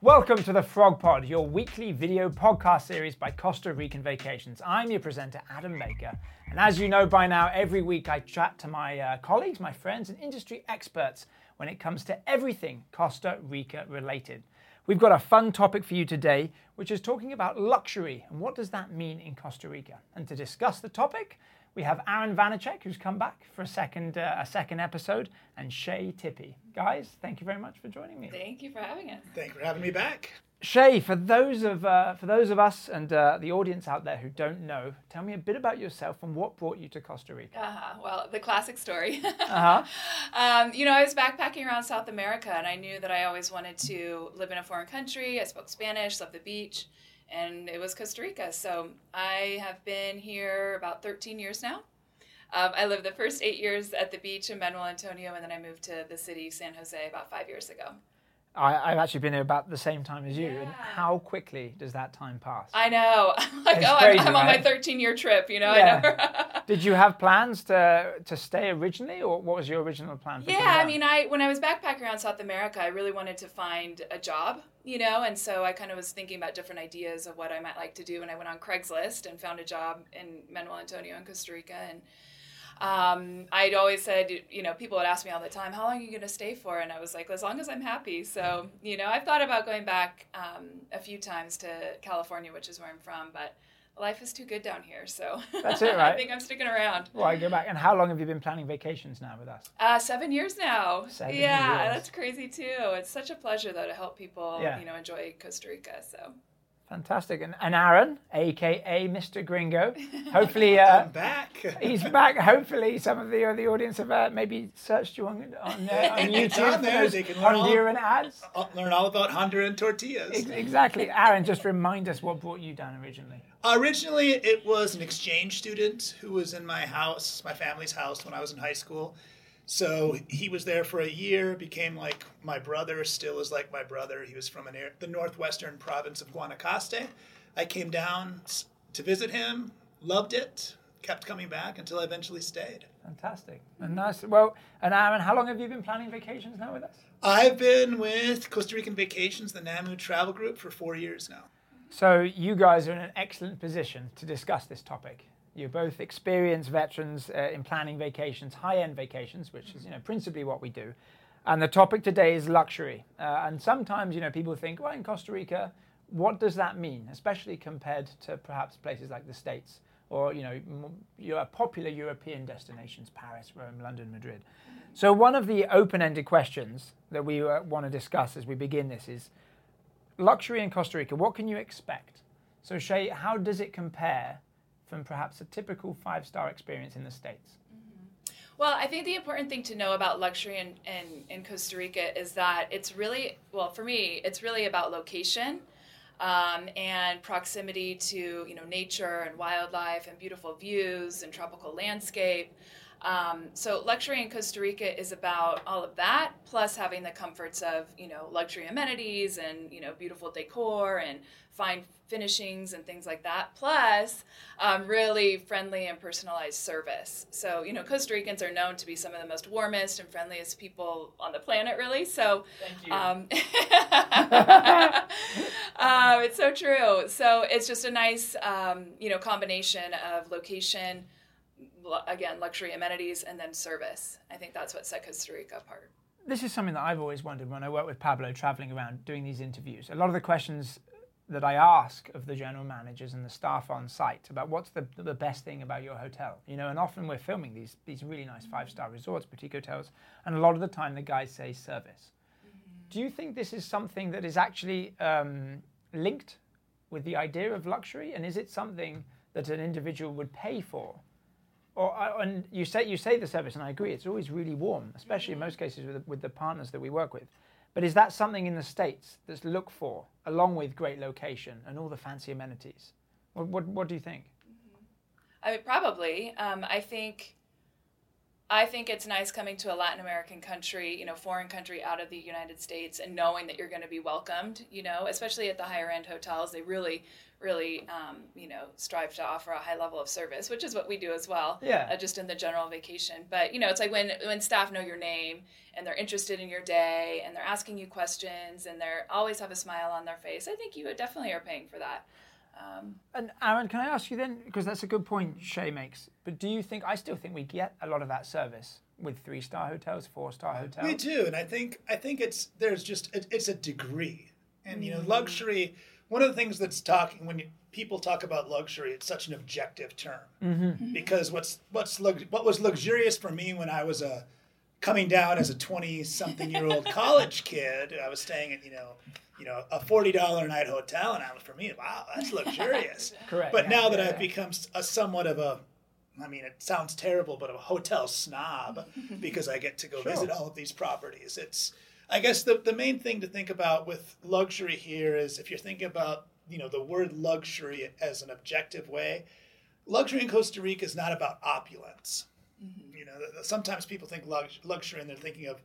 Welcome to the Frog Pod, your weekly video podcast series by Costa Rican Vacations. I'm your presenter, Adam Baker. And as you know by now, every week I chat to my uh, colleagues, my friends, and industry experts when it comes to everything Costa Rica related. We've got a fun topic for you today, which is talking about luxury and what does that mean in Costa Rica. And to discuss the topic, we have Aaron Vanecek, who's come back for a second, uh, a second episode, and Shay Tippie. Guys, thank you very much for joining me. Thank you for having us. Thank you for having me back. Shay, for those of uh, for those of us and uh, the audience out there who don't know, tell me a bit about yourself and what brought you to Costa Rica. Uh-huh. Well, the classic story. Uh-huh. um, you know, I was backpacking around South America, and I knew that I always wanted to live in a foreign country. I spoke Spanish, loved the beach, and it was Costa Rica. So I have been here about 13 years now. Um, I lived the first eight years at the beach in Manuel Antonio, and then I moved to the city, San Jose, about five years ago. I, I've actually been here about the same time as you, and how quickly does that time pass? I know. I'm like, It's oh, crazy, I'm, I'm on my 13 year trip, you know? Yeah. I never. Did you have plans to to stay originally, or what was your original plan? Yeah, I mean, I when I was backpacking around South America, I really wanted to find a job, you know, and so I kind of was thinking about different ideas of what I might like to do, and I went on Craigslist and found a job in Manuel Antonio in Costa Rica, and um, I'd always said, you know, people would ask me all the time, "How long are you going to stay for?" And I was like, "As long as I'm happy." So, you know, I've thought about going back um, a few times to California, which is where I'm from, but life is too good down here, so That's it, right? I think I'm sticking around. Well, I go back. And how long have you been planning vacations now with us? Uh, seven years now. Seven yeah, years. that's crazy too. It's such a pleasure though to help people, Yeah. you know, enjoy Costa Rica. So Fantastic. And, and Aaron, aka Mr. Gringo, hopefully uh, I'm back. he's back. Hopefully, some of the uh, the audience have uh, maybe searched you on on, uh, on It's YouTube on there. for those They can learn all- Honduran ads. I'll learn all about Honduran tortillas. Ex- Exactly. Aaron, just remind us what brought you down originally. Originally, it was an exchange student who was in my house, my family's house, when I was in high school. So he was there for a year, became like my brother, still is like my brother. He was from an air, the northwestern province of Guanacaste. I came down to visit him, loved it, kept coming back until I eventually stayed. Fantastic. And nice. Well, and um, Aaron, how long have you been planning vacations now with us? I've been with Costa Rican Vacations, the NAMU travel group, for four years now. So you guys are in an excellent position to discuss this topic. You're both experienced veterans uh, in planning vacations, high-end vacations, which is you know principally what we do. And the topic today is luxury. Uh, and sometimes you know people think, well, in Costa Rica, what does that mean, especially compared to perhaps places like the States or you know your popular European destinations, Paris, Rome, London, Madrid. So one of the open-ended questions that we uh, want to discuss as we begin this is luxury in Costa Rica, what can you expect? So, Shay, how does it compare from perhaps a typical five star experience in the States? Well, I think the important thing to know about luxury in, in, in Costa Rica is that it's really, well, for me, it's really about location um, and proximity to, you know, nature and wildlife and beautiful views and tropical landscape. Um, so luxury in Costa Rica is about all of that, plus having the comforts of, you know, luxury amenities and, you know, beautiful decor and fine finishings and things like that, plus um, really friendly and personalized service. So, you know, Costa Ricans are known to be some of the most warmest and friendliest people on the planet, really. So, Thank you. um, um, it's so true. So it's just a nice, um, you know, combination of location, again, luxury amenities, and then service. I think that's what set Costa Rica apart. this is something that I've always wondered when I work with Pablo traveling around doing these interviews. A lot of the questions that I ask of the general managers and the staff on site about what's the, the best thing about your hotel, you know, and often we're filming these these really nice five star resorts, boutique hotels, and a lot of the time the guys say service. Do you think this is something that is actually um, linked with the idea of luxury, and is it something that an individual would pay for? Or, uh, and you say you say the service, and I agree. It's always really warm, especially in most cases with the, with the partners that we work with. But is that something in the states that's looked for, along with great location and all the fancy amenities? What what, what do you think? I mean, probably. Um, I think I think it's nice coming to a Latin American country, you know, foreign country out of the United States, and knowing that you're going to be welcomed. You know, especially at the higher end hotels, they really, really, um, you know, strive to offer a high level of service, which is what we do as well. Yeah. Uh, just in the general vacation, but you know, it's like when when staff know your name and they're interested in your day and they're asking you questions and they're always have a smile on their face. I think you definitely are paying for that. Um, And Aaron, can I ask you then, because that's a good point Shay makes, but do you think, I still think we get a lot of that service with three star hotels, four star hotels? We do, and I think I think it's there's just it, it's a degree, and you know, Mm. luxury. One of the things that's talking when you, people talk about luxury, it's such an objective term Mm-hmm. because what's what's lux, what was luxurious for me when I was a coming down as a twenty something year old college kid. I was staying at you know you know a forty dollar a night hotel, and I was for me, wow, that's luxurious. Correct. But yeah, now that yeah, I've become a somewhat of a, I mean, it sounds terrible, but a hotel snob because I get to go Sure. visit all of these properties. It's, I guess the, the main thing to think about with luxury here is if you're thinking about, you know, the word luxury as an objective way, luxury in Costa Rica is not about opulence. Mm-hmm. You know, th- th- sometimes people think lux- luxury and they're thinking of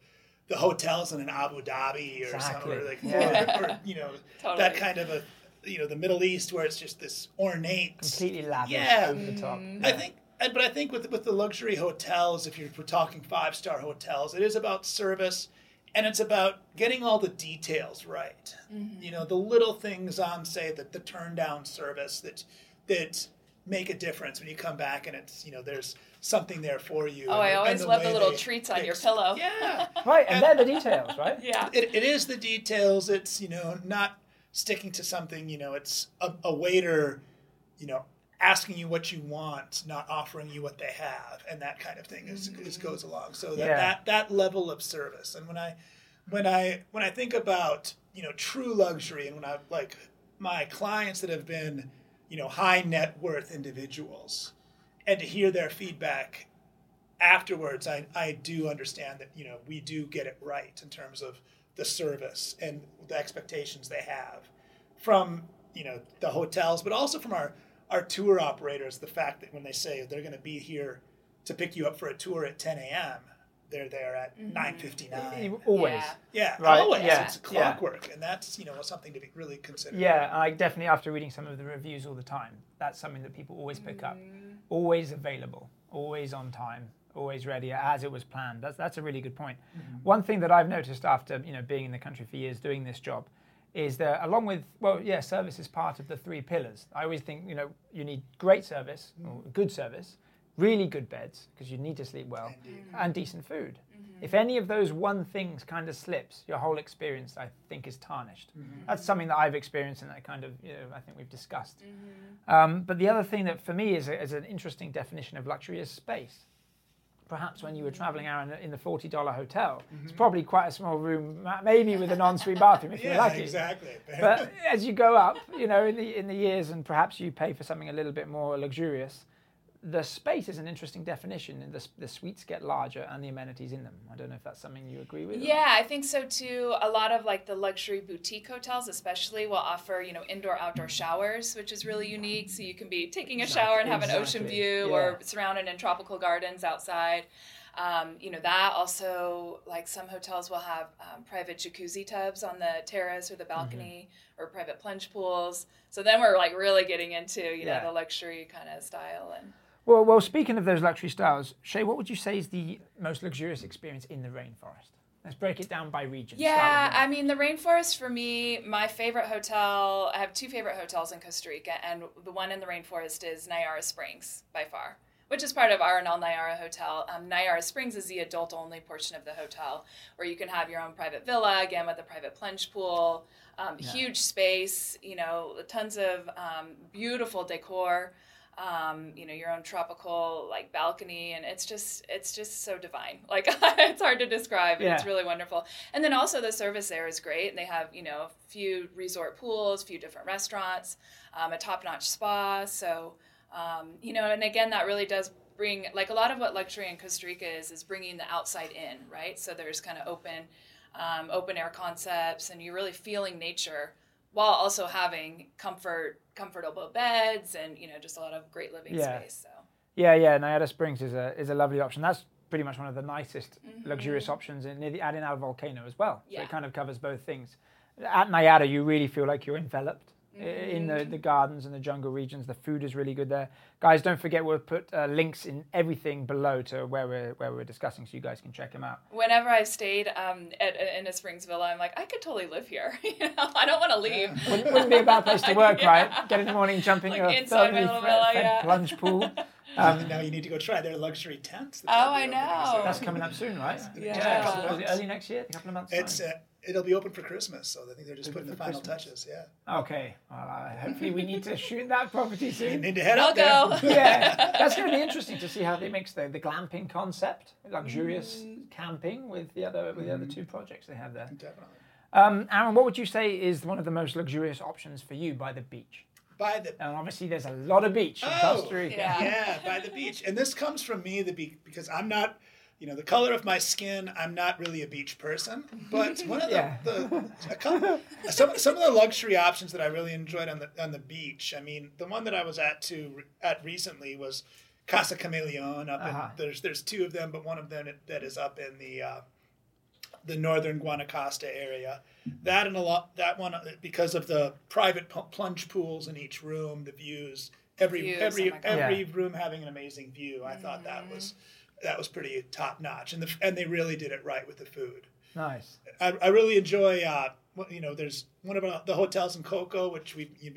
the hotels in an Abu Dhabi or something, or like, Yeah. or, or, you know, Totally. that kind of a, you know, the Middle East where it's just this ornate, completely lavish, Yeah. over the mm-hmm. top. I think, but I think with with the luxury hotels, if you're we're talking five star hotels, it is about service, and it's about getting all the details right. Mm-hmm. You know, the little things on say that the turn down service that that make a difference when you come back and it's you know there's something there for you. oh, and I always the love the little treats on your pillow. Yeah. Right, and they're the details, right? Yeah. It, it is the details. It's you know not sticking to something. You know, it's a, a waiter, you know, asking you what you want, not offering you what they have, and that kind of thing is, is mm-hmm. goes along. So that, Yeah. that that level of service. And when I when I when I think about you know true luxury, and when I like my clients that have been you know high net worth individuals, and to hear their feedback afterwards, I, I do understand that you know we do get it right in terms of the service and the expectations they have from you know the hotels, but also from our our tour operators. The fact that when they say they're going to be here to pick you up for a tour at 10 a.m., they're there at mm-hmm. 9:59. Always. Yeah. Yeah, Right, always. yeah, It's yeah. clockwork, and that's you know something to be really considered. Yeah, I definitely, after reading some of the reviews all the time, that's something that people always pick up. Mm-hmm. Always available, always on time, always ready as it was planned. That's, that's a really good point. Mm-hmm. One thing that I've noticed after you know being in the country for years doing this job is that along with well yeah service is part of the three pillars i always think you know you need great service or good service really good beds because you need to sleep well and decent food. Mm-hmm. If any of those one things kind of slips your whole experience i think is tarnished. Mm-hmm. That's something that i've experienced and that kind of you know i think we've discussed. Mm-hmm. Um, but the other thing that for me is, a, is an interesting definition of luxury is space. Perhaps when you were traveling out in the $40 hotel it's probably quite a small room maybe with an ensuite bathroom if you're yeah, lucky. exactly. but as you go up, you know, in the in the years, and perhaps you pay for something a little bit more luxurious, the space is an interesting definition. and The, the suites get larger and the amenities in them. I don't know if that's something you agree with. or- Yeah, I think so too. A lot of like the luxury boutique hotels, especially, will offer you know indoor outdoor showers, which is really unique. So you can be taking a shower and have an ocean view, Yeah. or surrounded in tropical gardens outside. Um, you know that also like some hotels will have um, private jacuzzi tubs on the terrace or the balcony or private plunge pools. So then we're like really getting into you know the luxury kind of style and. Well, well, speaking of those luxury styles, Shay, what would you say is the most luxurious experience in the rainforest? Let's break it down by region. Yeah, I mean the rainforest for me, my favorite hotel. I have two favorite hotels in Costa Rica, and the one in the rainforest is Nayara Springs by far, which is part of Arenal Nayara Hotel. Um, Nayara Springs is the adult-only portion of the hotel, where you can have your own private villa, again with a private plunge pool, um, huge space, you know, tons of um, beautiful decor um, you know, your own tropical like balcony, and it's just it's just so divine. Like it's hard to describe, and it's really wonderful. And then also the service there is great, and they have you know a few resort pools, a few different restaurants, um, a top-notch spa. So um, you know, and again, that really does bring like a lot of what luxury in Costa Rica is is bringing the outside in, right? So there's kind of open um, open air concepts, and you're really feeling nature while also having comfort comfortable beds and you know just a lot of great living Yeah. space so Yeah, yeah. Nayara Springs is a is a lovely option. That's pretty much one of the nicest luxurious options in, near the Arenal volcano as well. So Mm-hmm. Yeah. it kind of covers both things. At Nayara, you really feel like you're enveloped i- in the, Mm-hmm. the gardens and the jungle regions. The food is really good there. Guys, don't forget we'll put uh, links in everything below to where we're where we're discussing, so you guys can check them out. Whenever I've stayed um, at, in a Springs Villa, I'm like, I could totally live here. you know, I don't want to leave. Wouldn't, wouldn't be a bad place to work, Yeah. right? Get in the morning, jump in Like your inside my little villa, yeah. plunge pool. And now you need to go try their luxury tents. Oh, they'll I opening know. soon. That's coming up soon, right? Yeah. a couple Was Early next year, a couple of months. It's uh, it'll be open for Christmas, so I think they're just Open putting the final Christmas. touches. Yeah, Okay. Uh, hopefully we need to shoot that property you soon. need to head I'll out there. yeah, that's going to be interesting to see how they mix the, the glamping concept, luxurious Mm. camping, with the other with the other two projects they have there. Definitely. Um, Aaron, what would you say is one of the most luxurious options for you by the beach? By the And obviously, there's a lot of beach in Oh, Costa Rica. yeah. yeah, by the beach. And this comes from me, the be- because I'm not, you know, the color of my skin. I'm not really a beach person. But one of the, Yeah. the a couple, some some of the luxury options that I really enjoyed on the on the beach. I mean, the one that I was at to at recently was Casa Cameleon. Up Uh-huh. in there's there's two of them, but one of them that is up in the. Uh, the northern Guanacaste area. That and a lot that one uh, because of the private plunge pools in each room, the views, every Views, every oh my God. every room having an amazing view. I thought that was that was pretty top notch, and the, and they really did it right with the food. Nice. I, I really enjoy. Uh, you know, there's one of uh, the hotels in Coco, which we you,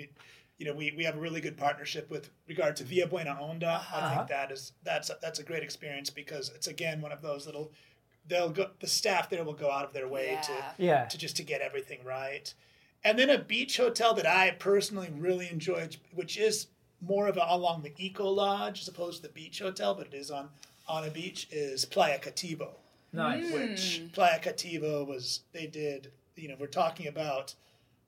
you know we, we have a really good partnership with regard to Villa Buena Onda. I Uh-huh. think that is that's that's a great experience because it's again one of those little. They'll go. The staff there will go out of their way Yeah. to Yeah. to just to get everything right. And then a beach hotel that I personally really enjoyed, which is more of a, along the Eco Lodge as opposed to the beach hotel, but it is on on a beach, is Playa Cativo Nice. which hmm. Playa Cativo was they did you know we're talking about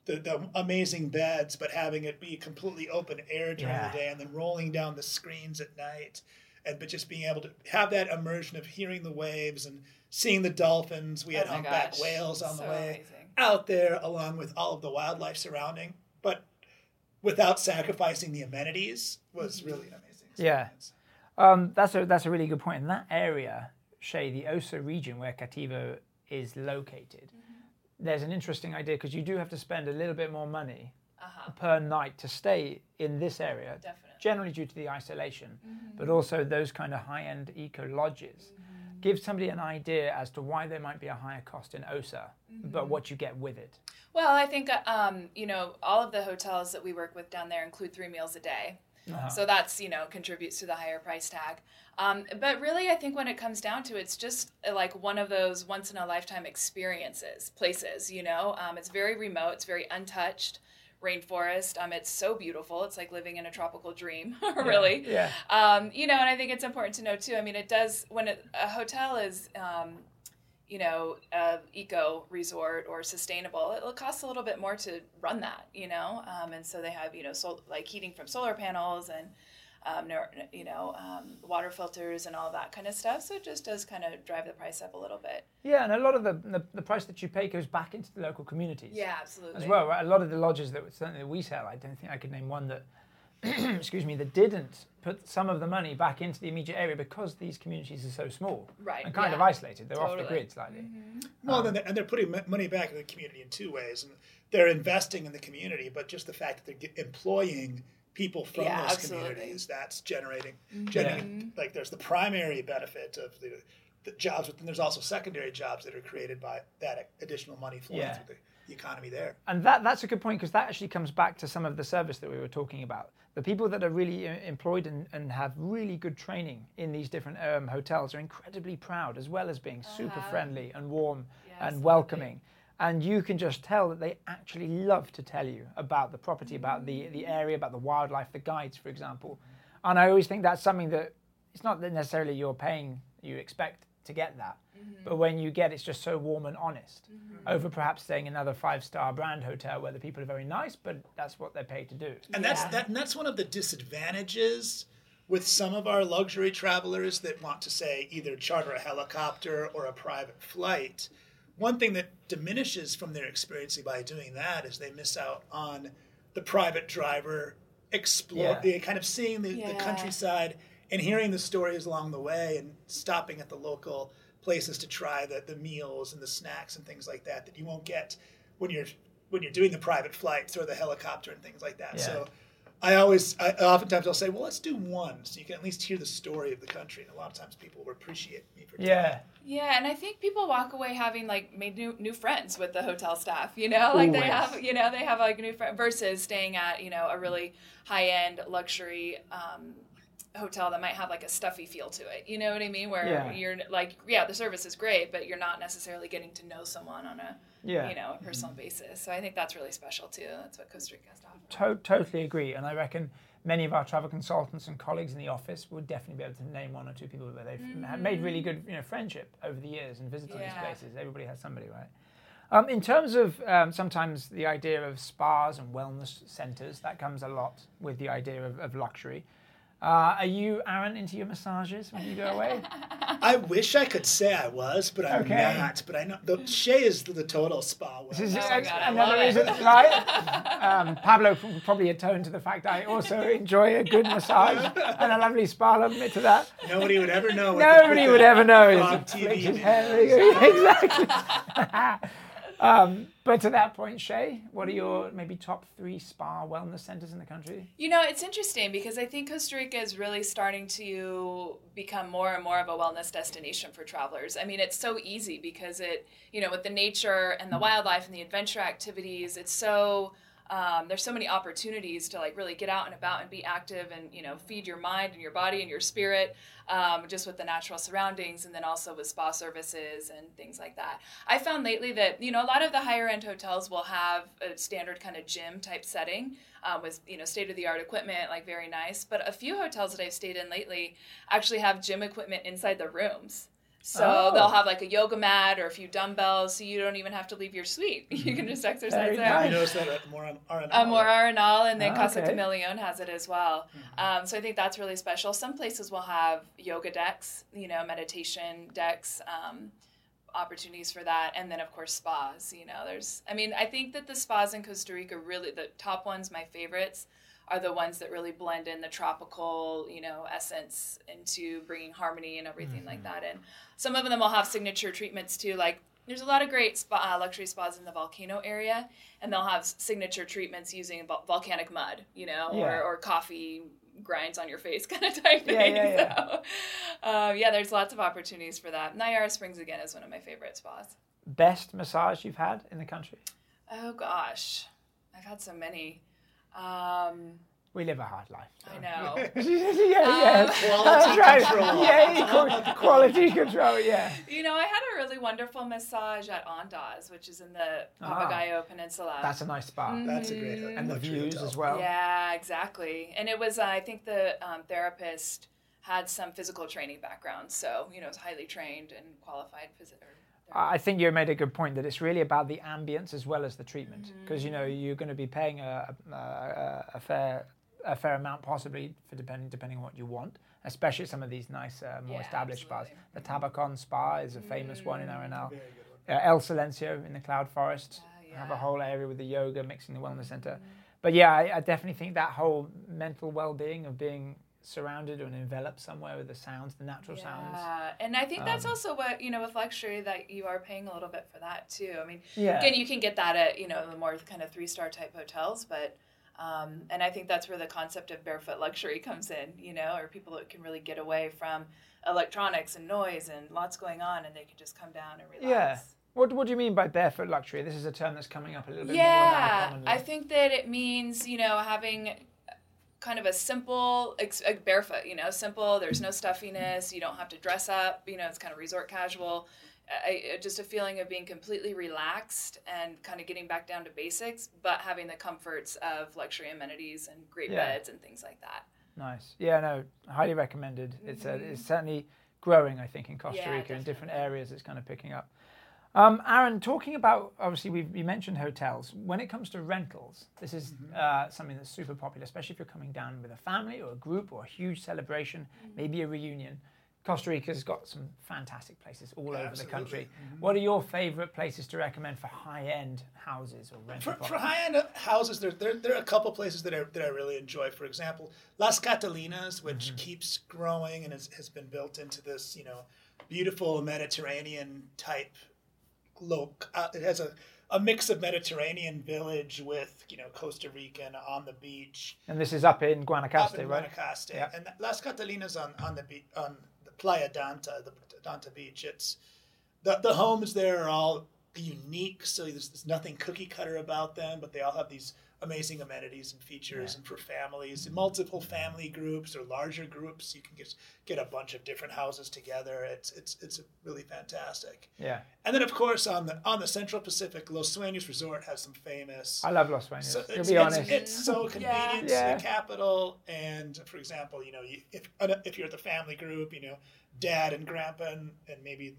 the, the amazing beds but having it be completely open air during Yeah. the day and then rolling down the screens at night and but just being able to have that immersion of hearing the waves and seeing the dolphins we had Oh my humpback gosh. whales on So the way amazing. out there along with all of the wildlife surrounding but without sacrificing the amenities was Mm-hmm. really an amazing Yeah. Um, that's a that's a really good point. In that area, Shay, the Osa region where Cativo is located, there's an interesting idea because you do have to spend a little bit more money Uh-huh. per night to stay in this area. Definitely. Generally due to the isolation, Mm-hmm. but also those kind of high-end eco lodges. Give somebody an idea as to why there might be a higher cost in Osa, Mm-hmm. but what you get with it. Well, I think um, you know all of the hotels that we work with down there include three meals a day, Uh-huh. so that's you know contributes to the higher price tag. Um, but really, I think when it comes down to it, it's just uh, like one of those once in a lifetime experiences, places. You know, um, it's very remote, it's very untouched rainforest. Um, it's so beautiful. It's like living in a tropical dream, really. Yeah. Um, you know, and I think it's important to know too. I mean, it does when it, a hotel is, um, you know, a eco resort or sustainable. It costs a little bit more to run that, you know, um, and so they have you know, sol- like heating from solar panels and. Um, you know, um, water filters and all that kind of stuff. So it just does kind of drive the price up a little bit. Yeah, and a lot of the, the the price that you pay goes back into the local communities. Yeah, absolutely. as well. Right? A lot of the lodges that certainly we sell, I don't think I could name one that, excuse me, that didn't put some of the money back into the immediate area because these communities are so small Right, and kind of isolated. They're off the Totally. Mm-hmm. grid slightly. Well, they're, and they're putting money back in the community in two ways, and they're investing in the community, but just the fact that they're get, employing people from Yeah, those absolutely. communities, that's generating, generating like there's the primary benefit of the, the jobs, but then there's also secondary jobs that are created by that additional money flowing Yeah. through the, the economy there. And that, that's a good point because that actually comes back to some of the service that we were talking about. The people that are really uh, employed and, and have really good training in these different um, hotels are incredibly proud, as well as being super Uh-huh. friendly and warm Yeah, and absolutely. Welcoming. And you can just tell that they actually love to tell you about the property, about the, the area, about the wildlife, the guides, for example. And I always think that's something that it's not that necessarily you're paying, you expect to get that. Mm-hmm. But when you get it's just so warm and honest, mm-hmm. over perhaps staying another five star brand hotel where the people are very nice, but that's what they're paid to do. And that's that, and that's one of the disadvantages with some of our luxury travelers that want to say either charter a helicopter or a private flight. One thing that diminishes from their experience by doing that is they miss out on the private driver explore Yeah. the kind of seeing the, the countryside and hearing the stories along the way and stopping at the local places to try the, the meals and the snacks and things like that that you won't get when you're when you're doing the private flights or the helicopter and things like that. Yeah. So I always, I, oftentimes I'll say, well, let's do one so you can at least hear the story of the country. And a lot of times people will appreciate me for doing Yeah. that. Yeah, and I think people walk away having like made new new friends with the hotel staff. You know, like they Always. have, you know, they have like new friend versus staying at you know a really high end luxury. Um, hotel that might have like a stuffy feel to it you know what i mean where Yeah. you're like yeah the service is great but you're not necessarily getting to know someone on a Yeah. you know a personal basis so i think that's really special too that's what costa rica has to offer To- totally agree. And I reckon many of our travel consultants and colleagues in the office would definitely be able to name one or two people where they've had made really good you know, friendship over the years and visited these places. Everybody has somebody, right? Um, in terms of um, sometimes the idea of spas and wellness centres, that comes a lot with the idea of, of luxury. Uh, are you, Aaron, into your massages when you go away? I wish I could say I was, but I'm Okay. not. But I know the Shay is the, the total spa. This is Oh my God, I another reason, right? Um, Pablo probably atone to the fact I also enjoy a good massage and a lovely spa. I'll admit to that. Nobody would ever know. what the- Nobody would the ever know. frog It's TV flicks his is. hair. exactly. Um, but to that point, Shay, what are your maybe top three spa wellness centers in the country? You know, it's interesting because I think Costa Rica is really starting to become more and more of a wellness destination for travelers. I mean, it's so easy because it, you know, with the nature and the wildlife and the adventure activities, it's so um, there's so many opportunities to like really get out and about and be active and you know feed your mind and your body and your spirit um, just with the natural surroundings and then also with spa services and things like that. I found lately that you know a lot of the higher end hotels will have a standard kind of gym type setting um, with you know state of the art equipment like very nice but a few hotels that i've stayed in lately actually have gym equipment inside the rooms so Oh. they'll have like a yoga mat or a few dumbbells, so you don't even have to leave your suite. You can just exercise Very there. nice. I noticed that at more Arenal. Amor Arenal and then Ah, Casa okay. Cameleon has it as well. Um, so I think that's really special. Some places will have yoga decks, you know, meditation decks, um, opportunities for that, and then of course spas. You know, there's. I mean, I think that the spas in Costa Rica really the top ones, my favorites, are the ones that really blend in the tropical, you know, essence into bringing harmony and everything like that. And some of them will have signature treatments too, like. There's a lot of great spa, uh, luxury spas in the volcano area, and they'll have signature treatments using vol- volcanic mud, you know, Yeah. or, or coffee grinds on your face kind of type Yeah, thing. yeah, yeah. So, uh, yeah, there's lots of opportunities for that. Nayara Springs again is one of my favorite spas. Best massage you've had in the country? Oh gosh, I've had so many. Um, We live a hard life. so. I know. yeah, yeah. Quality That's right. control. Yeah, equal- quality control. Yeah. You know, I had a really wonderful massage at Andaz, which is in the Papagayo Peninsula. Ah. That's a nice spa. That's a great and the luxury views hotel. as well. Yeah, exactly. And it was, uh, I think the um, therapist had some physical training background, so you know, was highly trained and qualified physician. I think you made a good point that it's really about the ambience as well as the treatment because you know you're going to be paying a, a, a, a fair a fair amount possibly for depending depending on what you want, especially some of these nice uh, more Yeah, established spas. absolutely. The Tabacon Spa is a famous one in Arenal. Very good one. Uh, El Silencio in the Cloud Forest Ah, have a whole area with the yoga mixing the wellness center. But yeah, I, I definitely think that whole mental well-being of being surrounded and enveloped somewhere with the sounds, the natural sounds. Yeah, and I think that's Um, also what you know with luxury that you are paying a little bit for that too. I mean, Yeah. again, you can get that at you know the more kind of three star type hotels, but um, and I think that's where the concept of barefoot luxury comes in. You know, or people that can really get away from electronics and noise and lots going on, and they can just come down and relax. Yeah. What, what do you mean by barefoot luxury? This is a term that's coming up a little bit more Yeah. I think that it means you know having kind of a simple uh, barefoot. You know, simple. There's no stuffiness. You don't have to dress up. You know, it's kind of resort casual. I, just a feeling of being completely relaxed and kind of getting back down to basics, but having the comforts of luxury amenities and great Yeah. beds and things like that. Nice. Yeah, no, highly recommended. It's a, it's certainly growing, I think, in Costa Mm-hmm. Yeah, Rica in different areas. It's kind of picking up. Um, Aaron, talking about obviously we mentioned hotels. When it comes to rentals, this is Mm-hmm. uh, something that's super popular, especially if you're coming down with a family or a group or a huge celebration, Mm-hmm. maybe a reunion. Costa Rica's got some fantastic places all over the Absolutely. country. What are your favorite places to recommend for high-end houses or rental For, for high-end houses, there, there, there are a couple places that I, that I really enjoy. For example, Las Catalinas, which Mm-hmm. keeps growing and has, has been built into this, you know, beautiful Mediterranean type look. Uh, it has a, a mix of Mediterranean village with, you know, Costa Rican on the beach. And this is up in Guanacaste, up Guanacaste, in right? Guanacaste. Yeah. And Las Catalinas on, on the be- on the Playa Danta, the Danta beach. It's the the homes there are all unique, so there's, there's nothing cookie cutter about them, but they all have these amazing amenities and features. And for families, and multiple family groups or larger groups, you can get get a bunch of different houses together. It's it's it's really fantastic. Yeah. And then of course on the on the Central Pacific, Los Sueños Resort has some famous. I love Los Sueños. So to it's, be it's, honest. it's so convenient Yeah. to the capital. And for example, you know, you, if if you're at the family group, you know, dad and grandpa and, and maybe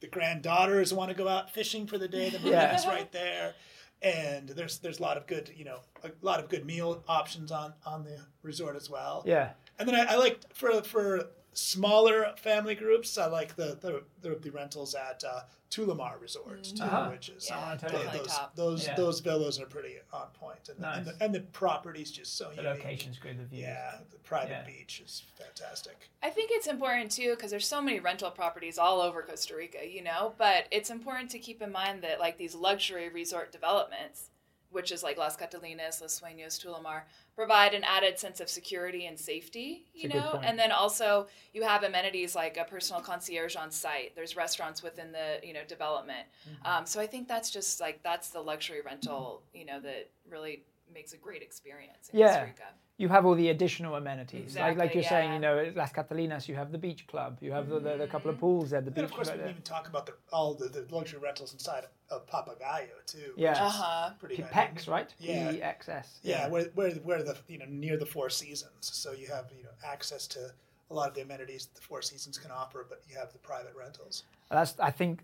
the granddaughters want to go out fishing for the day. The Yeah. marinas right there, and there's there's a lot of good you know a lot of good meal options on on the resort as well. yeah. And then I, I like for for smaller family groups, I like the the, the, the rentals at uh, Tulamar Resort too, Uh-huh. which is Yeah, San tho- those those Yeah. those villas are pretty on point, and, Nice. and, the, and the property's just so The unique. location's good, the views. Yeah, the private Yeah. beach is fantastic. I think it's important too because there's so many rental properties all over Costa Rica, you know. But it's important to keep in mind that like these luxury resort developments, which is like Las Catalinas, Los Sueños, Tulamar, provide an added sense of security and safety, you That's know. And then also you have amenities like a personal concierge on site. There's restaurants within the you know development. Mm-hmm. Um, so I think that's just like that's the luxury rental, you know, that really makes a great experience in Yeah. Costa Rica. You have all the additional amenities. like, like you're saying, you know, at Las Catalinas, you have the beach club, you have the, the, the couple of pools there, the And beach of course, we didn't even talk about the, all the, the luxury rentals inside of, of Papagayo too. Yeah. Uh-huh. pretty nice. PEX, right? Yeah. P-E-X-S. Yeah, where, where where the you know near the Four Seasons, so you have you know access to a lot of the amenities that the Four Seasons can offer, but you have the private rentals. That's I think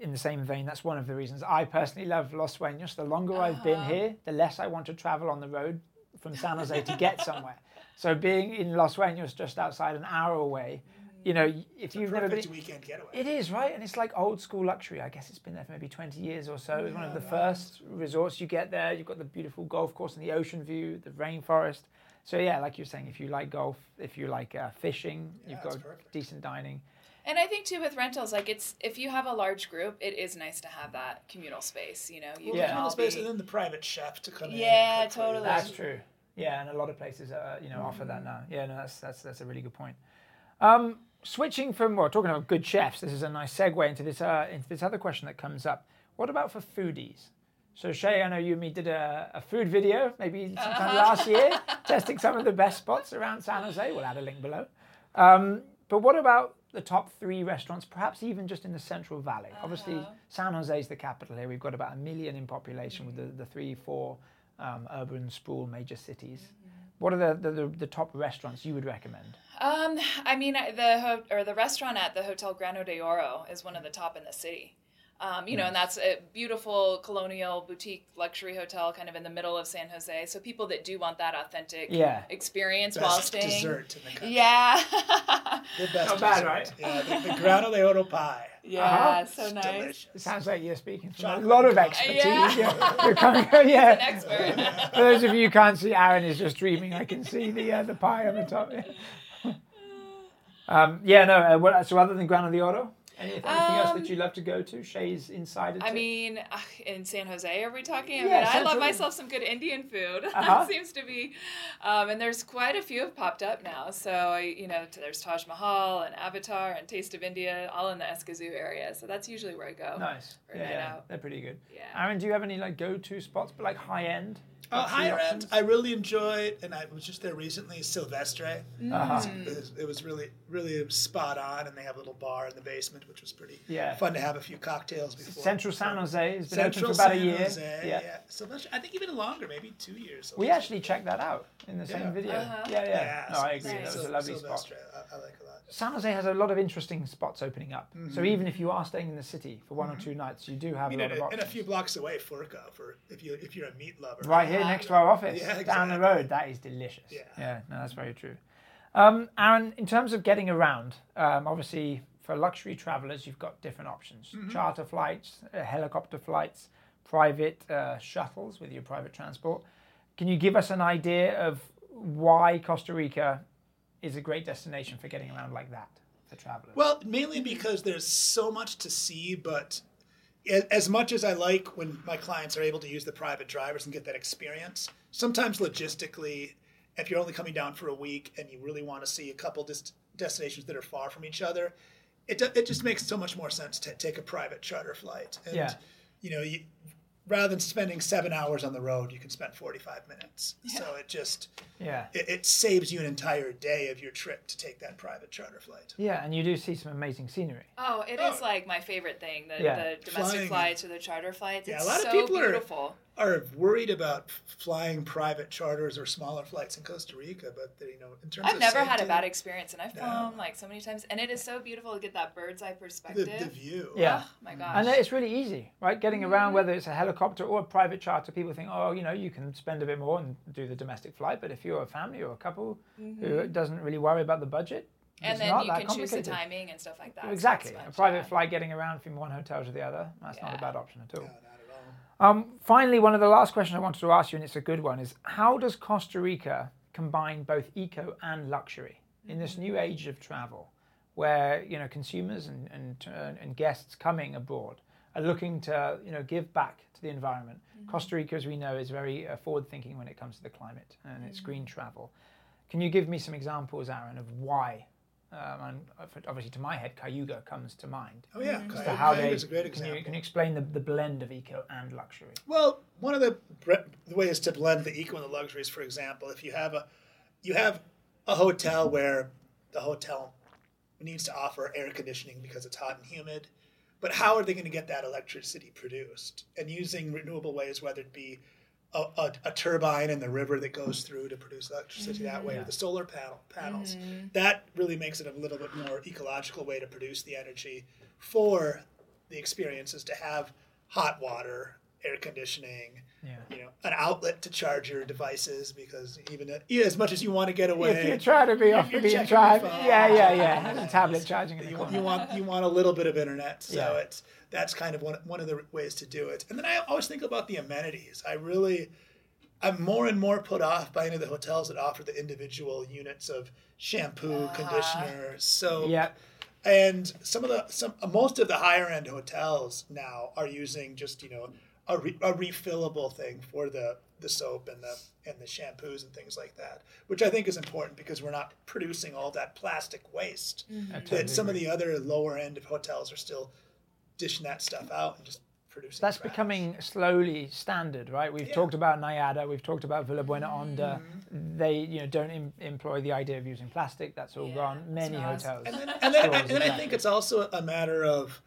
in the same vein, that's one of the reasons I personally love Los Sueños. The longer I've been Uh-huh. here, the less I want to travel on the road from San Jose to get somewhere. So being in Los Sueños, just outside an hour away, you know, if you've never Perfect been, weekend getaway. it is right, and it's like old school luxury. I guess it's been there for maybe twenty years or so. It's one of the first resorts you get there. You've got the beautiful golf course and the ocean view, the rainforest. So yeah, like you're saying, if you like golf, if you like uh, fishing, you've got decent dining. And I think too with rentals, like it's if you have a large group, it is nice to have that communal space. You know, you Well, Yeah. the communal all space, be. and then the private chef to come in. Yeah, and cook for you. totally. That's true. Yeah, and a lot of places, uh, you know, offer that now. Yeah, no, that's that's that's a really good point. Um, switching from well, talking about good chefs, this is a nice segue into this uh, into this other question that comes up. What about for foodies? So Shay, I know you and me did a, a food video maybe sometime last year, testing some of the best spots around San Jose. We'll add a link below. Um, but what about the top three restaurants, perhaps even just in the Central Valley? Obviously, San Jose is the capital here. We've got about a million in population with the, the three, four um, urban sprawl major cities. What are the, the, the, the top restaurants you would recommend? Um, I mean, the ho- or the restaurant at the Hotel Grano de Oro is one of the top in the city. Um, you know, and that's a beautiful colonial boutique luxury hotel, kind of in the middle of San Jose. So people that do want that authentic Yeah. experience while Best staying, dessert in the country. yeah, The best Not bad, right? Yeah, the, the grano de oro pie. yeah, Uh-huh. so It's nice. delicious. It sounds like you're speaking from Chocolate a lot of coffee. expertise. Yeah. You're coming, yeah. An expert. For those of you who can't see, Aaron is just dreaming. I can see the uh, the pie on the top. um, yeah, no. Uh, what, so other than Grano de Oro, anything, anything else that Um, you love to go to? Shay's Insider. I mean, in San Jose, are we talking? I Yeah, mean, I love myself some good Indian food. Uh-huh. Seems to be, um, and there's quite a few have popped up now. So you know, there's Taj Mahal and Avatar and Taste of India, all in the Escazú area. So that's usually where I go. nice. Yeah, yeah, they're pretty good. Yeah. Aaron, do you have any like go-to spots, but like high end? Uh, higher end, I really enjoyed, and I was just there recently. Silvestre. Uh-huh. It, was, it was really, really spot on, and they have a little bar in the basement, which was pretty Yeah. fun to have a few cocktails before. Central San Jose has been Central open for about San a year. Jose, yeah. yeah. Silvestre, I think even longer, maybe two years. We Silvestre. actually checked that out in the same Yeah. video. Uh-huh. Yeah, yeah. Yeah, no, I agree. Nice. That was a Sil- lovely spot. I, I like a lot. San Jose has a lot of interesting spots opening up. So even if you are staying in the city for one or two nights, you do have I mean, a lot and, of a- and options. a few blocks away, Furco, for if you if you're a meat lover. Right here Uh-huh. next to our office, Yeah, down the road. That is delicious. Yeah. yeah, no, that's very true. Um, Aaron, in terms of getting around, um, obviously for luxury travelers, you've got different options: Mm-hmm. charter flights, uh, helicopter flights, private uh, shuttles with your private transport. Can you give us an idea of why Costa Rica is a great destination for getting around like that for travelers? Well, mainly because there's so much to see, but as much as I like when my clients are able to use the private drivers and get that experience, sometimes logistically, if you're only coming down for a week and you really want to see a couple dis- destinations that are far from each other, it, it just makes so much more sense to take a private charter flight. And, Yeah. you know, you, rather than spending seven hours on the road, you can spend 45 minutes. So it just, yeah. it, it saves you an entire day of your trip to take that private charter flight. Yeah, and you do see some amazing scenery. Oh, it is oh. like my favorite thing. The, Yeah. the domestic Flying. flights or the charter flights. Yeah, it's a lot so of people are- beautiful. are worried about flying private charters or smaller flights in Costa Rica, but they, you know, in terms of I've of never had a bad experience, and I've No. flown like so many times, and it is so beautiful to get that bird's eye perspective. the view. Yeah. Oh my gosh. And it's really easy, right? Getting around, Mm-hmm. whether it's a helicopter or a private charter, people think, oh, you know, you can spend a bit more and do the domestic flight. But if you're a family or a couple who doesn't really worry about the budget, Mm-hmm. and it's then not you that can choose the timing and stuff like that. so Exactly. much, A private yeah. flight getting around from one hotel to the other, that's not a bad option at all. No, not at all. Um, finally, one of the last questions I wanted to ask you, and it's a good one, is how does Costa Rica combine both eco and luxury in this new age of travel, where you know consumers and and, uh, and guests coming abroad are looking to you know give back to the environment. Costa Rica, as we know, is very uh, forward-thinking when it comes to the climate and its green travel. Can you give me some examples, Aaron, of why? Um, and obviously, to my head, Cayuga comes to mind. Oh yeah, So Cayuga how they is a great can you, can you explain the, the blend of eco and luxury? Well, one of the the ways to blend the eco and the luxuries, for example, if you have a you have a hotel where the hotel needs to offer air conditioning because it's hot and humid, but how are they going to get that electricity produced? And using renewable ways, whether it be a, a, a turbine in the river that goes through to produce electricity that way, Yeah. or mm. the solar panel panels, mm-hmm. that really makes it a little bit more ecological way to produce the energy for the experiences to have hot water, air conditioning, Yeah. you know, an outlet to charge your devices because even uh, as much as you want to get away, If you try to be off the you're beaten track, yeah, yeah, yeah. There's a tablet charging in the you, corner. you want you want a little bit of internet. So Yeah. it's that's kind of one one of the ways to do it. And then I always think about the amenities. I really I'm more and more put off by any of the hotels that offer the individual units of shampoo, conditioner, soap. Yeah, And some of the some most of the higher end hotels now are using just you know a, re, a refillable thing for the the soap and the and the shampoos and things like that, which I think is important because we're not producing all that plastic waste I that totally some agree. of the other lower end of hotels are still dishing that stuff out and just producing. That's trash. becoming slowly standard, right? We've Yeah. talked about Nayara, we've talked about Villa Buena Onda. Mm-hmm. They, you know, don't em- employ the idea of using plastic. That's all Yeah, gone. Many straws. hotels. And then, and then, and then I think it's also a matter of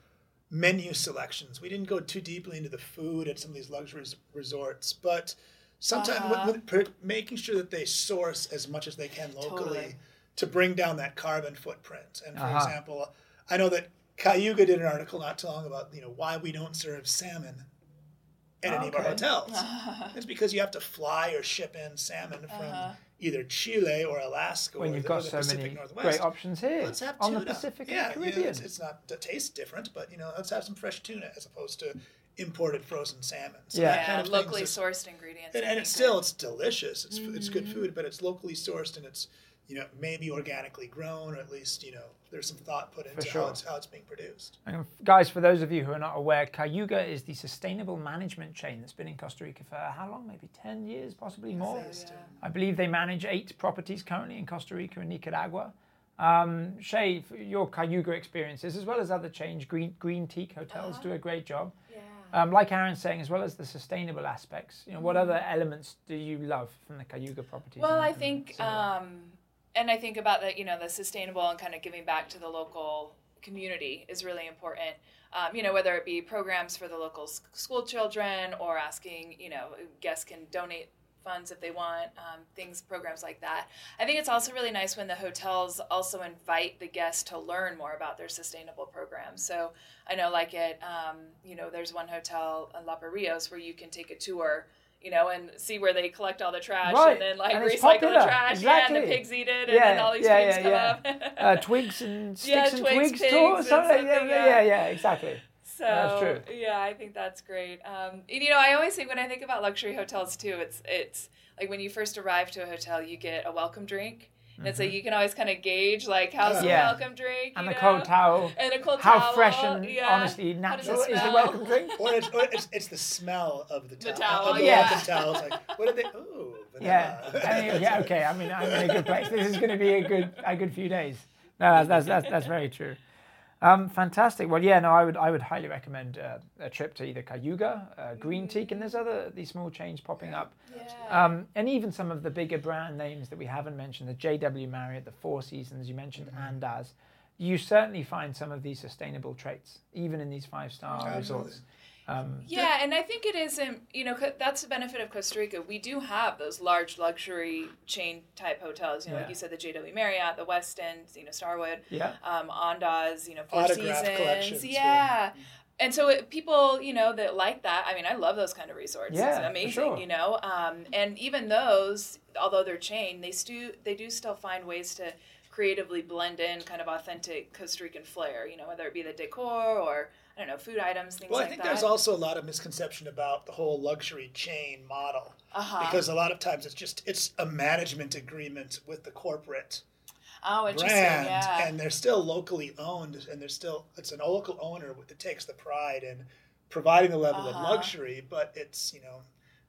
menu selections. We didn't go too deeply into the food at some of these luxury resorts, but sometimes Uh-huh. with, with making sure that they source as much as they can locally Totally. to bring down that carbon footprint. And for Uh-huh. example, I know that Cayuga did an article not too long about you know why we don't serve salmon at any of our Okay. hotels. it's because you have to fly or ship in salmon from Uh-huh. Either Chile or Alaska when or you've the, got the so Pacific many Northwest. great options here Let's have on tuna. the Pacific yeah, and you know, it's, it's not it tastes different, but you know, let's have some fresh tuna as opposed to imported frozen salmon. So Yeah. kind of locally things is- sourced ingredients. and, and it's think still it's delicious. It's it's good Mm-hmm. food, but it's locally sourced and it's you know maybe organically grown or at least you know there's some thought put into sure. how it's how it's being produced. And guys, for those of you who are not aware, Cayuga is the sustainable management chain that's been in Costa Rica for how long? Maybe 10 years, possibly more. So, yeah. I believe they manage eight properties currently in Costa Rica and Nicaragua. Um, Shay, for your Cayuga experiences, as well as other change, Green, Green Teak hotels Uh-huh. do a great job. Yeah. Um, like Aaron's saying, as well as the sustainable aspects, you know, what Mm-hmm. other elements do you love from the Cayuga properties? Well, and- I think, um, and I think about the you know the sustainable and kind of giving back to the local community is really important. Um, you know, whether it be programs for the local school children or asking you know guests can donate funds if they want um, things programs like that i think it's also really nice when the hotels also invite the guests to learn more about their sustainable programs so i know like at um, you know there's one hotel in Lapa Rios where you can take a tour you know, and see where they collect all the trash Right. and then like And recycle the trash. Yeah, and the pigs eat it, and Yeah, then all these yeah, pigs yeah, come up. uh, twigs and sticks Yeah, and twigs, twigs tour, something yeah. yeah, yeah, exactly. So That's true. yeah, I think that's great. Um, and, you know, I always think when I think about luxury hotels too, it's it's like when you first arrive to a hotel, you get a welcome drink, and it's like you can always kind of gauge like how's the Mm-hmm. Yeah. welcome drink, And you the know? cold towel. and a cold How towel. fresh and yeah. honestly How does it natural is the welcome drink? Or it's, or it's, it's the smell of the The towel. towel, of the yeah. welcome towel. It's like, what did they? Ooh, Yeah. I mean, yeah, okay. I mean, I'm in a good place. This is going to be a good, a good few days. No, that's that's that's, that's very true. Um, fantastic. Well, yeah, no, I would I would highly recommend uh, a trip to either Cayuga, uh, Green Teak, and there's other these small chains popping up, Yeah. um, and even some of the bigger brand names that we haven't mentioned, the JW Marriott, the Four Seasons, you mentioned Andaz. You certainly find some of these sustainable traits, even in these five star resorts. Um, Yeah, and I think it isn't, you know, that's the benefit of Costa Rica. We do have those large luxury chain type hotels, you know, Yeah. like you said, the JW Marriott, the Westin, you know, Starwood, yeah, um, Andaz, you know, Four Autograph Seasons. Yeah. And so it, people, you know, that like that, I mean, I love those kind of resorts. Yeah, it's amazing, sure. you know. Um, and even those, although they're chain, they stu- they do still find ways to creatively blend in kind of authentic Costa Rican flair, you know, whether it be the decor or I don't know, food items, things Well, I think that. there's also a lot of misconception about the whole luxury chain model uh-huh. because a lot of times it's just it's a management agreement with the corporate oh, interesting, brand, yeah. and they're still locally owned, and they're still it's an local owner that takes the pride in providing the level Uh-huh. of luxury, but it's you know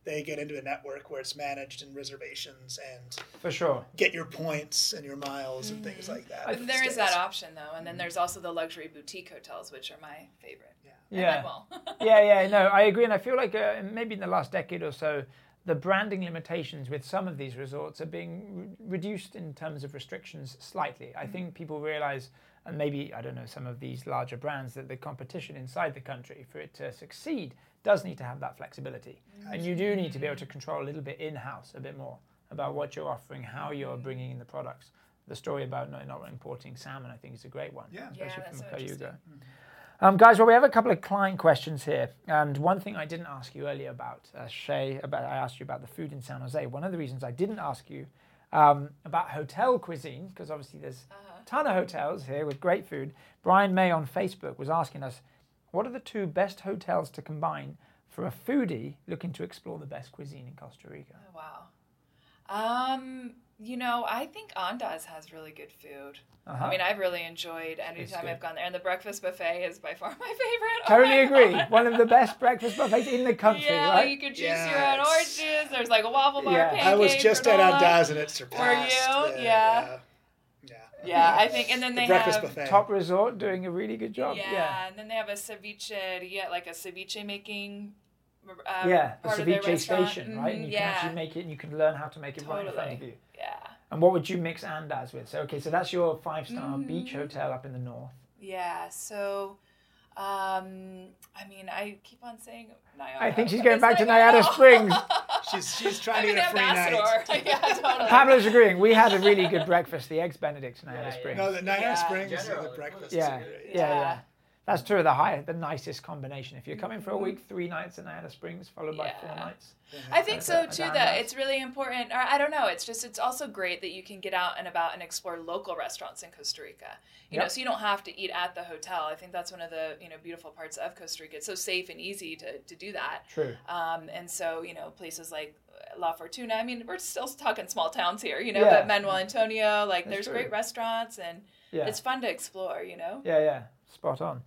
they get into a network where it's managed and reservations and for sure. get your points and your miles and things mm-hmm. like that. But for there is stays. that option though, and then mm-hmm. there's also the luxury boutique hotels, which are my favorite. Yeah. Yeah. I will. yeah, yeah, no, I agree, and I feel like uh, maybe in the last decade or so, the branding limitations with some of these resorts are being re- reduced in terms of restrictions slightly. I mm-hmm. think people realize, and maybe I don't know, some of these larger brands that the competition inside the country for it to succeed does need to have that flexibility, and you do need to be able to control a little bit in house, a bit more about what you're offering, how you're bringing in the products. The story about not, not importing salmon, I think, is a great one, Yeah. Yeah, especially that's from so interesting. Cayuga. Um, guys, well, we have a couple of client questions here, and one thing I didn't ask you earlier about uh, Shay, about I asked you about the food in San Jose. One of the reasons I didn't ask you um, about hotel cuisine, because obviously there's a ton of hotels here with great food. Brian May on Facebook was asking us, what are the two best hotels to combine for a foodie looking to explore the best cuisine in Costa Rica? Oh, wow. Um, you know, I think Andaz has really good food. Uh-huh. I mean, I've really enjoyed anytime good. I've gone there, and the breakfast buffet is by far my favorite. Oh totally my agree. God. One of the best breakfast buffets in the country, yeah, right? you could choose Yeah, your own oranges. There's like a waffle bar, Yeah. pancake, I was just at granola. Andaz and it surpassed. Were you? the- Yeah. yeah. Yeah, I think, and then The they breakfast have buffet. Top resort doing a really good job. yeah, yeah. and then they have a ceviche, yeah, like a ceviche making. Uh, yeah, the part of their ceviche station, right? And you yeah, can actually make it, and you can learn how to make it right in front of you. yeah, And what would you mix and as with? So, okay, so that's your five-star Mm-hmm. beach hotel up in the north. yeah. So, um, I mean, I keep on saying Nayara. I think she's but going back to like, Nayara. Springs. She's she's trying I'm to get a free ambassador. night. yeah, totally. Pablo's agreeing. We had a really good breakfast, the eggs Benedict in Nayara Yeah, yeah. Springs. No, the Nayara Yeah. Springs General, the breakfast. yeah, is yeah, yeah, Yeah. That's true. The high, the nicest combination. If you're coming for a mm-hmm. week, three nights in Nayara Springs, followed by four nights. I think uh, so That's too. a- That it's really important, or I don't know. It's just it's also great that you can get out and about and explore local restaurants in Costa Rica. You know, so you don't have to eat at the hotel. I think that's one of the you know beautiful parts of Costa Rica. It's so safe and easy to to do that. True. Um, and so you know places like La Fortuna. I mean, we're still talking small towns here, you know, Yeah. but Manuel Antonio, like That's there's true. great restaurants and Yeah. it's fun to explore. You know. Yeah, yeah, spot on.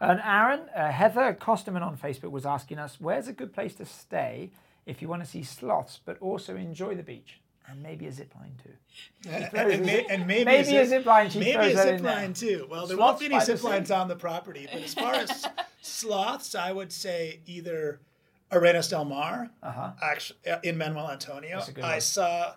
And Aaron, uh, Heather Costerman on Facebook was asking us, where's a good place to stay if you want to see sloths but also enjoy the beach and maybe a zip line too? And, and, may- and maybe, maybe a zip line, maybe a zip line too. Well, there Sloths won't be any zip lines on the property, but as far as sloths, I would say either Arenas del Mar, Uh-huh. actually in Manuel Antonio. That's a good I saw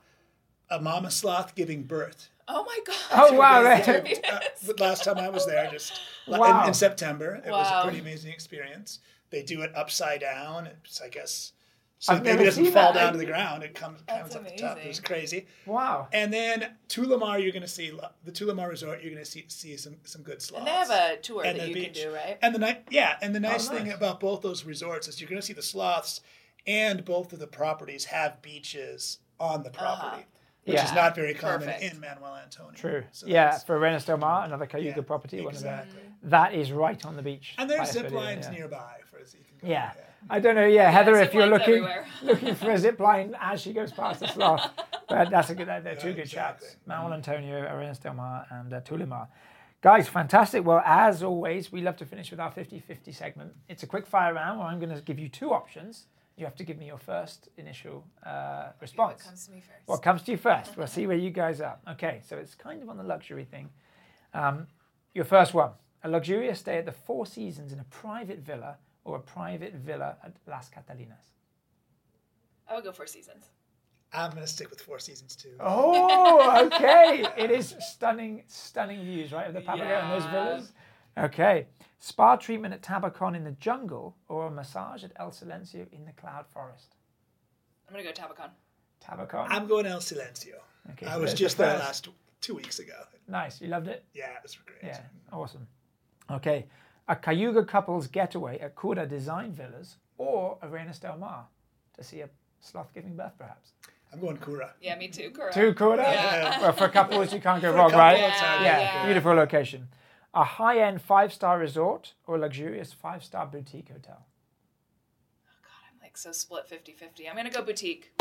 a mama sloth giving birth. Oh my god. Oh, wow, They- that- uh, the last time I was there, just in- Wow. in, September, it was a pretty amazing experience. They do it upside down. It's, I guess, so I've maybe never it doesn't fall that. down to the ground. It comes, That's comes up the top. It was crazy. Wow. And then Tulemar, you're going to see the Tulemar Resort. You're going to see see some some good sloths. And they have a tour And that you beach. can do, right? And the night, yeah, and the nice Oh, nice. thing about both those resorts is you're going to see the sloths, and both of the properties have beaches on the property, which Yeah. is not very common Perfect. in Manuel Antonio. True. So yeah, that's- for Arenas del Mar, another Cayuga Yeah, property. One of exactly. the, that is right on the beach. And there's by zip Espeleta, lines yeah. nearby for so you can go. Yeah. I don't know. Yeah, Heather, zip if you're looking everywhere. looking for a zip line as she goes past the sloth, but that's a good. They're two good exactly. chats. Manuel Antonio, Arenas del Mar, and uh, Tulemar. Guys, fantastic. Well, as always, we love to finish with our 50-50 segment. It's a quick fire round where I'm going to give you two options. You have to give me your first initial uh, What response. comes to me first? What comes to you first? We'll see where you guys are. Okay, so it's kind of on the luxury thing. Um, your first one a luxurious stay at the Four Seasons in a private villa or a private villa at Las Catalinas? I would go Four Seasons. I'm going to stick with Four Seasons too. Oh, okay. it is stunning, stunning views, right, of the Papagayo and those villas. Okay. Spa treatment at Tabacon in the jungle or a massage at El Silencio in the cloud forest? I'm gonna go Tabacon. Tabacon. I'm going El Silencio. Okay, I so was just the there last two weeks ago. Nice. You loved it? Yeah, it was great. Yeah, awesome. Okay, a Cayuga couple's getaway at Kura Design Villas or Arenas del Mar to see a sloth giving birth, perhaps. I'm going Kura. Yeah, me too. Correct. Two Kura? Yeah. Well, for couples, you can't go wrong, right? it's hard Yeah, Yeah. beautiful location. A high end five star resort or a luxurious five star boutique hotel? Oh God, I'm like so split 50-50. I'm gonna go boutique.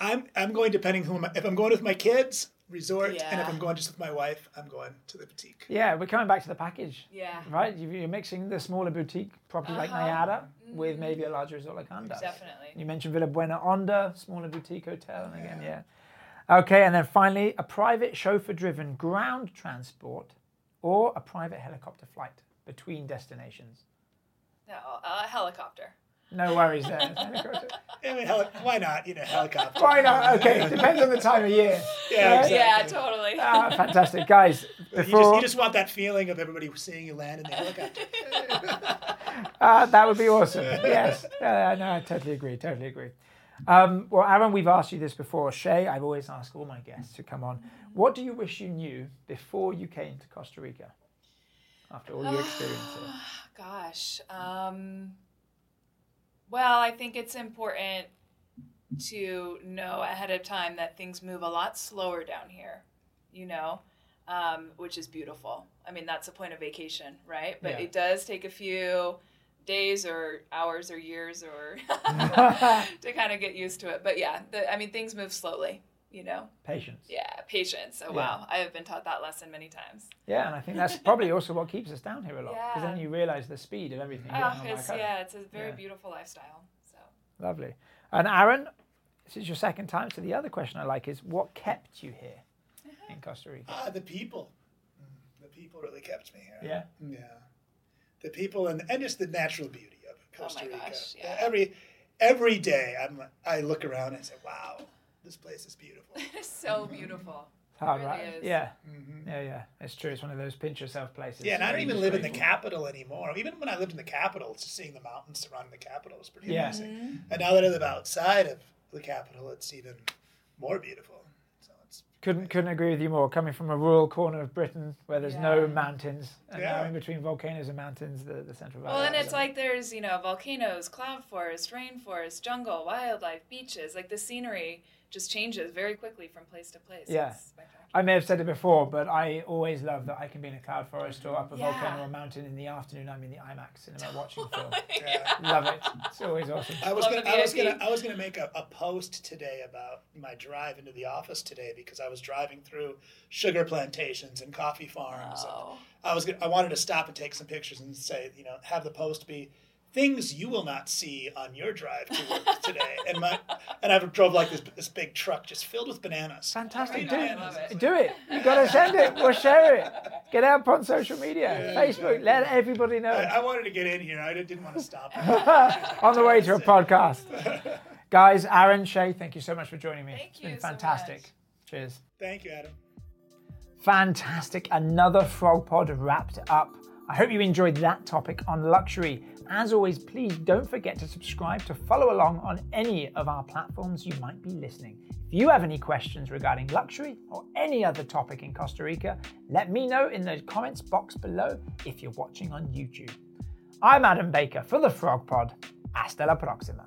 I'm I'm going depending who I'm, if I'm going with my kids, resort, and if I'm going just with my wife, I'm going to the boutique. Yeah, we're coming back to the package. Yeah. Right? You- You're mixing the smaller boutique property like Uh-huh. Nayara with maybe a larger resort like Andaz. Definitely. You mentioned Villa Buena Onda, smaller boutique hotel, and again, yeah. Okay, and then finally, a private chauffeur-driven ground transport or a private helicopter flight between destinations. No, a helicopter. No worries there. Helicopter. I mean, heli- why not? You know, helicopter. Why not? Okay, depends on the time of year. Yeah, Right? exactly. Yeah, totally. Ah, fantastic, guys. You just, you just want that feeling of everybody seeing you land in the helicopter. uh, that would be awesome. Yes, uh, no, I totally agree. Totally agree. Um, well, Aaron, we've asked you this before. Shay, I've always asked all my guests to come on. What do you wish you knew before you came to Costa Rica? After all your experience here. Gosh. Um, well, I think it's important to know ahead of time that things move a lot slower down here, you know, um, which is beautiful. I mean, that's the point of vacation, right? But Yeah. it does take a few days or hours or years or to kind of get used to it. But yeah, the, I mean, things move slowly, you know? Patience. Yeah, patience. Oh, Yeah. wow. I have been taught that lesson many times. Yeah, and I think that's probably also what keeps us down here a lot. Because Yeah. then you realise the speed of everything. going Oh, on it's, back home. yeah, it's a very Yeah. beautiful lifestyle. So. Lovely. And Aaron, this is your second time. So the other question I like is what kept you here in Costa Rica? Ah, the people. Mm, The people really kept me here. Yeah. Yeah. The people and, and just the natural beauty of Costa Oh my Rica. gosh, yeah. Every every day I'm I look around and say, Wow, this place is beautiful. It's so beautiful. It's hard, really right? is. Yeah. Mm-hmm. Yeah, yeah. It's true. It's one of those pinch yourself places. Yeah, and I don't even live in the capital anymore. Even when I lived in the capital, just seeing the mountains surrounding the capital was pretty Yeah. amazing. Mm-hmm. And now that I live outside of the capital, it's even more beautiful. So it's Couldn't couldn't agree with you more. Coming from a rural corner of Britain where there's no mountains, and Yeah. now in between volcanoes and mountains, the, the Central Valley. Well, and it's So- like there's, you know, volcanoes, cloud forest, rainforest, jungle, wildlife, beaches. Like the scenery just changes very quickly from place to place. Yeah. It's spectacular. I may have said it before, but I always love that I can be in a cloud forest or up a Yeah. volcano or a mountain in the afternoon. I'm in the IMAX cinema watching film. yeah. love it. It's always awesome. I was Love gonna, I was gonna, I was gonna make a, a post today about my drive into the office today because I was driving through sugar plantations and coffee farms. and Oh. I was, gonna, I wanted to stop and take some pictures and say, you know, have the post be things you will not see on your drive to work today. And my, and I drove like this, this big truck just filled with bananas. Fantastic. Do love it. it. Do it. You got to send it. We'll share it. Get out on social media, Yeah, Facebook. Let everybody know. I, I wanted to get in here. I didn't want to stop. on the way to a podcast. Guys, Aaron, Shay, thank you so much for joining me. Thank it's been you so fantastic. much. Cheers. Thank you, Adam. Fantastic. Another Frog Pod wrapped up. I hope you enjoyed that topic on luxury. As always, please don't forget to subscribe to follow along on any of our platforms you might be listening. If you have any questions regarding luxury or any other topic in Costa Rica, let me know in the comments box below if you're watching on YouTube. I'm Adam Baker for the Frog Pod. Hasta la próxima.